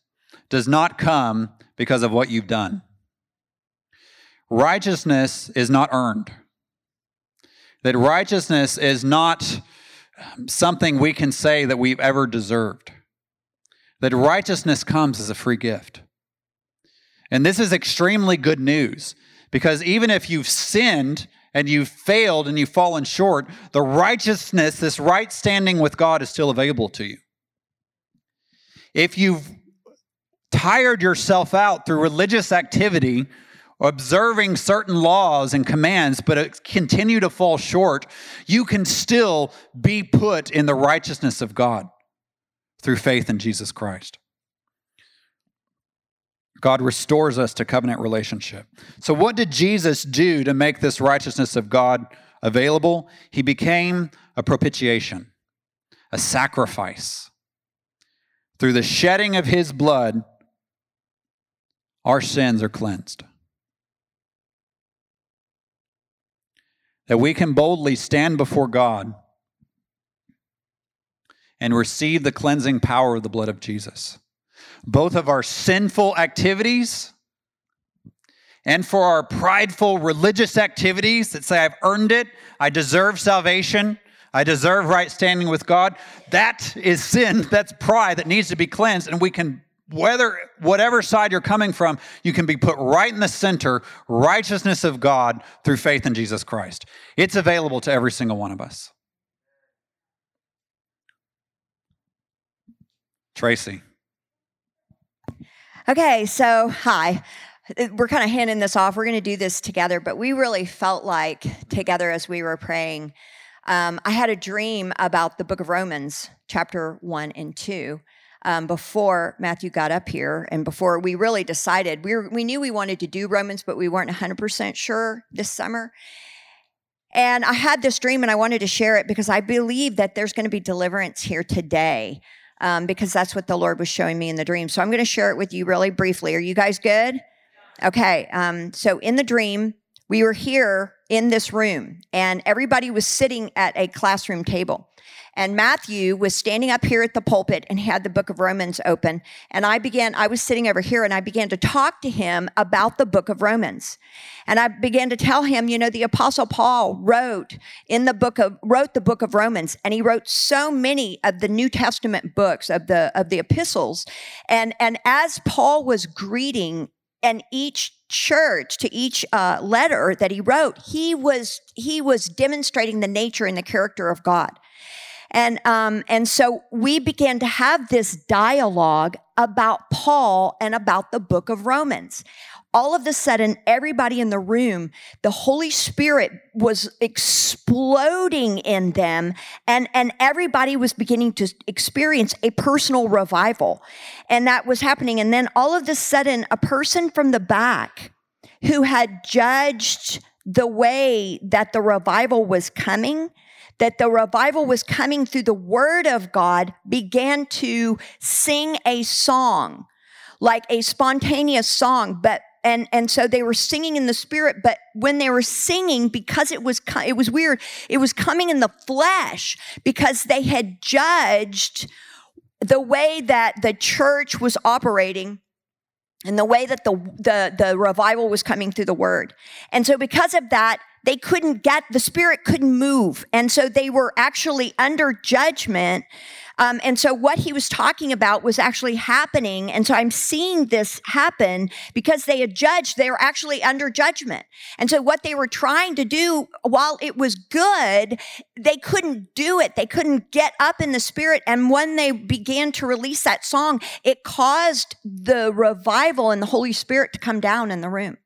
does not come because of what you've done. Righteousness is not earned. That righteousness is not something we can say that we've ever deserved. That righteousness comes as a free gift. And this is extremely good news because even if you've sinned and you've failed and you've fallen short, the righteousness, this right standing with God, is still available to you. If you've tired yourself out through religious activity, observing certain laws and commands, but continue to fall short, you can still be put in the righteousness of God through faith in Jesus Christ. God restores us to covenant relationship. So, what did Jesus do to make this righteousness of God available? He became a propitiation, a sacrifice. Through the shedding of his blood, our sins are cleansed. That we can boldly stand before God and receive the cleansing power of the blood of Jesus both of our sinful activities and for our prideful religious activities that say, I've earned it, I deserve salvation, I deserve right standing with God. That is sin, that's pride that needs to be cleansed, and we can. Whether whatever side you're coming from, you can be put right in the center, righteousness of God through faith in Jesus Christ. It's available to every single one of us. Tracy. Okay, so hi. Uh, we're kind of handing this off. We're going to do this together, but we really felt like together as we were praying. Um, I had a dream about the book of Romans, chapter 1 and 2. Um, before Matthew got up here and before we really decided, we, were, we knew we wanted to do Romans, but we weren't 100% sure this summer. And I had this dream and I wanted to share it because I believe that there's going to be deliverance here today um, because that's what the Lord was showing me in the dream. So I'm going to share it with you really briefly. Are you guys good? Okay. Um, so in the dream, we were here in this room, and everybody was sitting at a classroom table. And Matthew was standing up here at the pulpit and had the book of Romans open. And I began, I was sitting over here and I began to talk to him about the book of Romans. And I began to tell him, you know, the apostle Paul wrote in the book of, wrote the book of Romans and he wrote so many of the New Testament books of the, of the epistles. And, and as Paul was greeting and each church to each uh, letter that he wrote he was he was demonstrating the nature and the character of god and, um, and so we began to have this dialogue about Paul and about the book of Romans. all of a sudden, everybody in the room, the Holy Spirit was exploding in them, and, and everybody was beginning to experience a personal revival. And that was happening. And then all of a sudden, a person from the back who had judged the way that the revival was coming, that the revival was coming through the word of God, began to sing a song like a spontaneous song, but and and so they were singing in the spirit but when they were singing because it was it was weird it was coming in the flesh because they had judged the way that the church was operating and the way that the, the the revival was coming through the word. And so because of that they couldn't get the spirit couldn't move and so they were actually under judgment um, and so what he was talking about was actually happening. And so I'm seeing this happen because they had judged, they were actually under judgment. And so what they were trying to do, while it was good, they couldn't do it. They couldn't get up in the spirit. And when they began to release that song, it caused the revival and the Holy Spirit to come down in the room.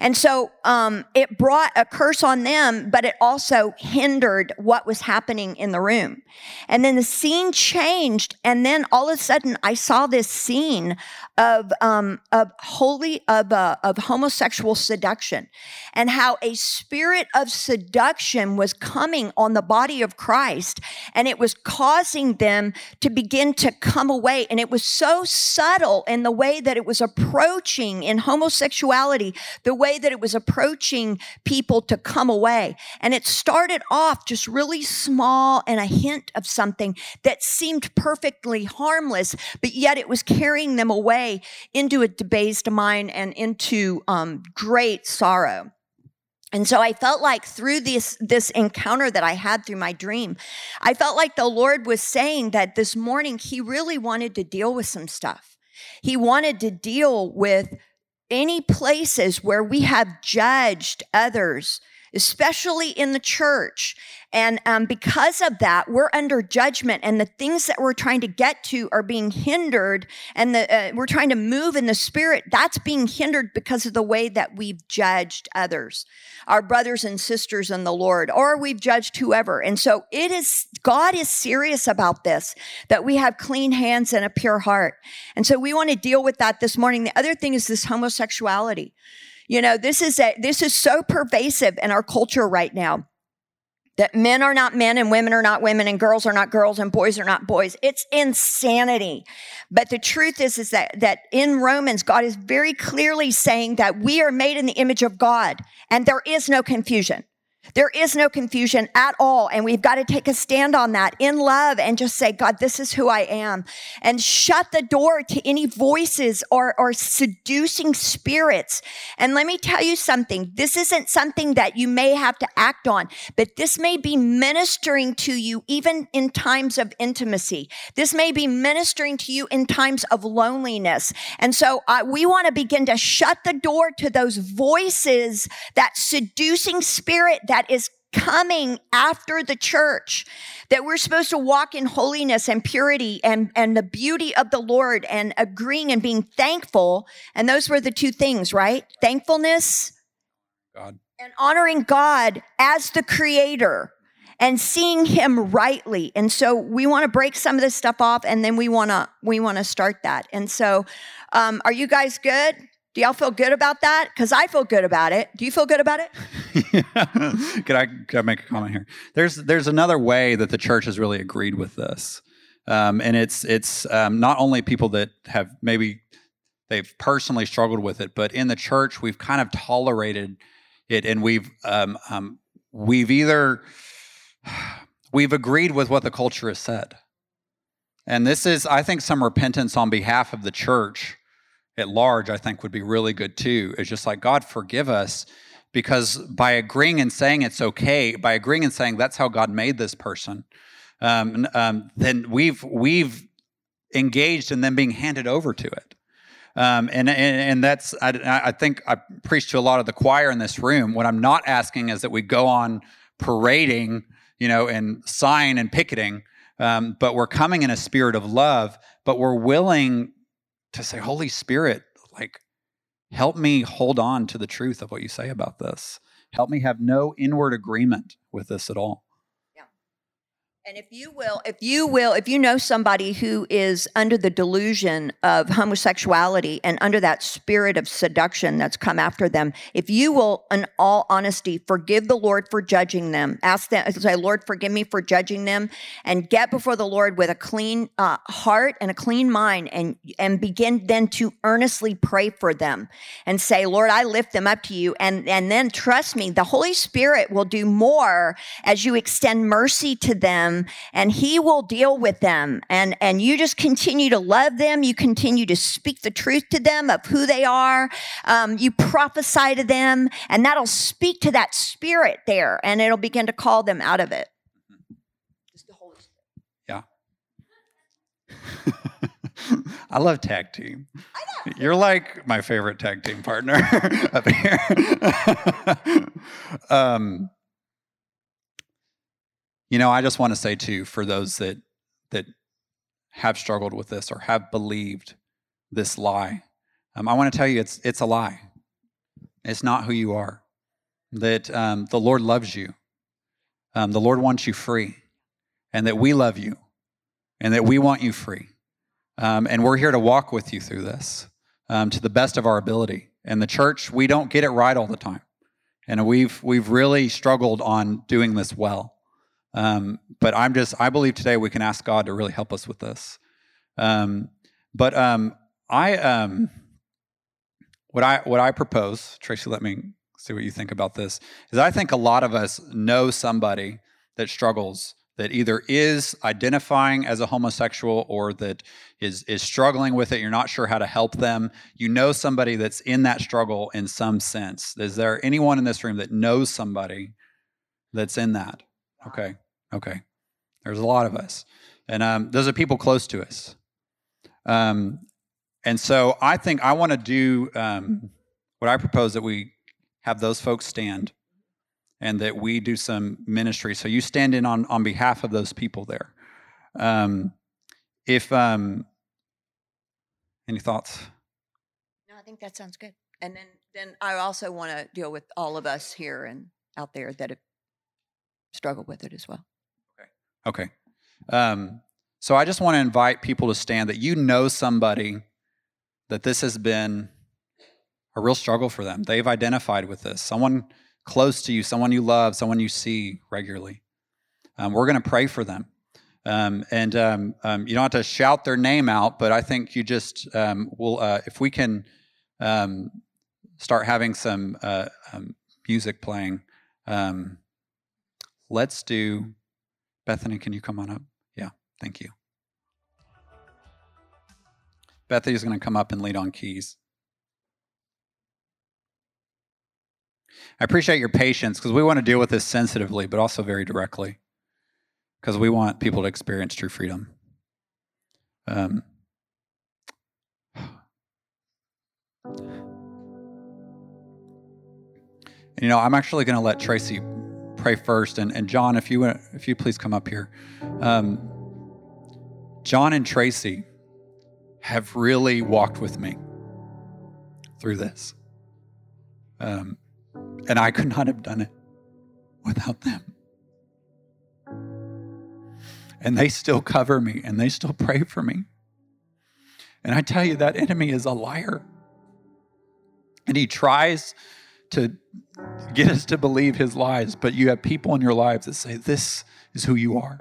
And so um, it brought a curse on them, but it also hindered what was happening in the room. And then the scene changed, and then all of a sudden, I saw this scene of um, of holy of uh, of homosexual seduction, and how a spirit of seduction was coming on the body of Christ, and it was causing them to begin to come away. And it was so subtle in the way that it was approaching in homosexuality the way that it was approaching people to come away. And it started off just really small and a hint of something that seemed perfectly harmless, but yet it was carrying them away into a debased mind and into um, great sorrow. And so I felt like through this, this encounter that I had through my dream, I felt like the Lord was saying that this morning He really wanted to deal with some stuff. He wanted to deal with any places where we have judged others, especially in the church, and um, because of that, we're under judgment, and the things that we're trying to get to are being hindered, and the, uh, we're trying to move in the spirit. That's being hindered because of the way that we've judged others, our brothers and sisters in the Lord, or we've judged whoever. And so it is, God is serious about this, that we have clean hands and a pure heart. And so we want to deal with that this morning. The other thing is this homosexuality. You know, this is a, this is so pervasive in our culture right now that men are not men and women are not women and girls are not girls and boys are not boys. It's insanity. But the truth is, is that, that in Romans, God is very clearly saying that we are made in the image of God and there is no confusion. There is no confusion at all. And we've got to take a stand on that in love and just say, God, this is who I am. And shut the door to any voices or, or seducing spirits. And let me tell you something. This isn't something that you may have to act on, but this may be ministering to you even in times of intimacy. This may be ministering to you in times of loneliness. And so uh, we want to begin to shut the door to those voices, that seducing spirit that that is coming after the church that we're supposed to walk in holiness and purity and, and the beauty of the Lord and agreeing and being thankful. And those were the two things, right? Thankfulness God. and honoring God as the creator and seeing him rightly. And so we want to break some of this stuff off and then we want to, we want to start that. And so, um, are you guys good? Do y'all feel good about that? Because I feel good about it. Do you feel good about it? Can I, can I make a comment here? There's there's another way that the church has really agreed with this, um, and it's it's um, not only people that have maybe they've personally struggled with it, but in the church we've kind of tolerated it, and we've um, um we've either we've agreed with what the culture has said, and this is I think some repentance on behalf of the church at large, I think would be really good too. It's just like, God, forgive us because by agreeing and saying it's okay, by agreeing and saying that's how God made this person, um, um, then we've we've engaged in them being handed over to it. Um, and, and, and that's I, I think I preach to a lot of the choir in this room. What I'm not asking is that we go on parading, you know, and sign and picketing, um, but we're coming in a spirit of love. But we're willing to say, Holy Spirit, like, Help me hold on to the truth of what you say about this. Help me have no inward agreement with this at all. And if you will, if you will, if you know somebody who is under the delusion of homosexuality and under that spirit of seduction that's come after them, if you will, in all honesty, forgive the Lord for judging them, ask them, say, Lord, forgive me for judging them, and get before the Lord with a clean uh, heart and a clean mind, and and begin then to earnestly pray for them and say, Lord, I lift them up to you, and and then trust me, the Holy Spirit will do more as you extend mercy to them and he will deal with them. And and you just continue to love them. You continue to speak the truth to them of who they are. Um, you prophesy to them and that'll speak to that spirit there and it'll begin to call them out of it. Yeah. I love tag team. You're like my favorite tag team partner up here. um, you know, I just want to say too, for those that that have struggled with this or have believed this lie, um, I want to tell you it's it's a lie. It's not who you are. That um, the Lord loves you. Um, the Lord wants you free, and that we love you, and that we want you free. Um, and we're here to walk with you through this um, to the best of our ability. And the church, we don't get it right all the time, and we've we've really struggled on doing this well. Um, but I'm just, I believe today we can ask God to really help us with this. Um, but um, I, um, what I, what I propose, Tracy, let me see what you think about this, is I think a lot of us know somebody that struggles that either is identifying as a homosexual or that is is struggling with it. You're not sure how to help them. You know somebody that's in that struggle in some sense. Is there anyone in this room that knows somebody that's in that? Okay Okay. There's a lot of us. And um, those are people close to us. Um, and so I think I want to do um, what I propose that we have those folks stand and that we do some ministry. So you stand in on, on behalf of those people there. Um, if um, any thoughts? No, I think that sounds good. And then, then I also want to deal with all of us here and out there that have struggled with it as well. Okay. Um, so I just want to invite people to stand that you know somebody that this has been a real struggle for them. They've identified with this. Someone close to you, someone you love, someone you see regularly. Um, we're going to pray for them. Um, and um, um, you don't have to shout their name out, but I think you just um, will, uh, if we can um, start having some uh, music playing, let's do Bethany, can you come on up? Yeah, thank you. Bethany is going to come up and lead on keys. I appreciate your patience because we want to deal with this sensitively, but also very directly because we want people to experience true freedom. Um, you know, I'm actually going to let Tracy pray first. And, and John, if you if you please come up here. Um, John and Tracy have really walked with me through this. Um, and I could not have done it without them. And they still cover me and they still pray for me. And I tell you, that enemy is a liar. And he tries to get us to believe his lies, but you have people in your lives that say, This is who you are.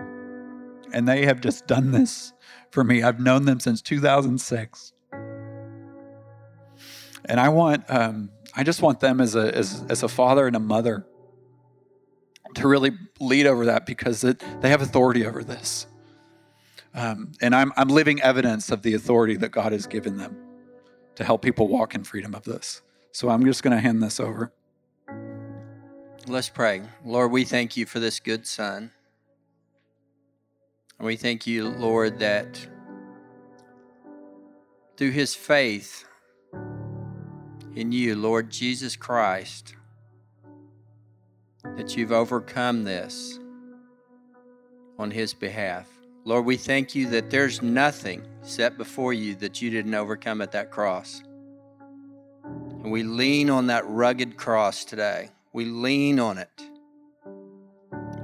And they have just done this for me. I've known them since 2006. And I want, um, I just want them as a, as, as a father and a mother to really lead over that because it, they have authority over this. Um, and I'm, I'm living evidence of the authority that God has given them to help people walk in freedom of this. So I'm just going to hand this over. Let's pray. Lord, we thank you for this good son. And we thank you, Lord, that through his faith in you, Lord Jesus Christ, that you've overcome this on his behalf. Lord, we thank you that there's nothing set before you that you didn't overcome at that cross. And we lean on that rugged cross today. We lean on it.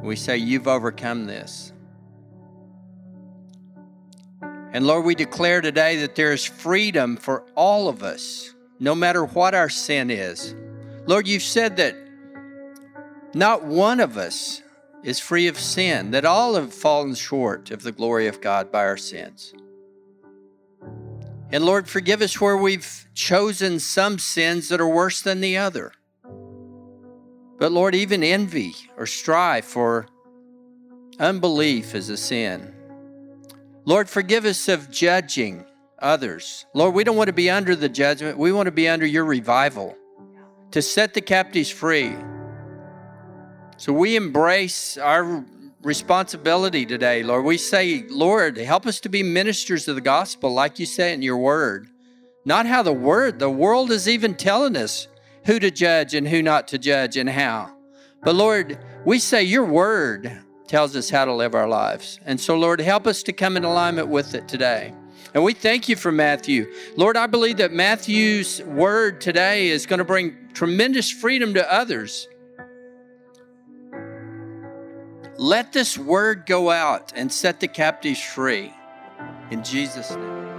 We say, You've overcome this. And Lord, we declare today that there is freedom for all of us, no matter what our sin is. Lord, you've said that not one of us is free of sin, that all have fallen short of the glory of God by our sins. And Lord, forgive us where we've chosen some sins that are worse than the other. But Lord, even envy or strife or unbelief is a sin. Lord, forgive us of judging others. Lord, we don't want to be under the judgment. We want to be under your revival to set the captives free. So we embrace our responsibility today, Lord. We say, Lord, help us to be ministers of the gospel, like you say in your word. Not how the word, the world is even telling us who to judge and who not to judge and how. But Lord, we say your word tells us how to live our lives. And so, Lord, help us to come in alignment with it today. And we thank you for Matthew. Lord, I believe that Matthew's word today is going to bring tremendous freedom to others. Let this word go out and set the captives free. In Jesus' name.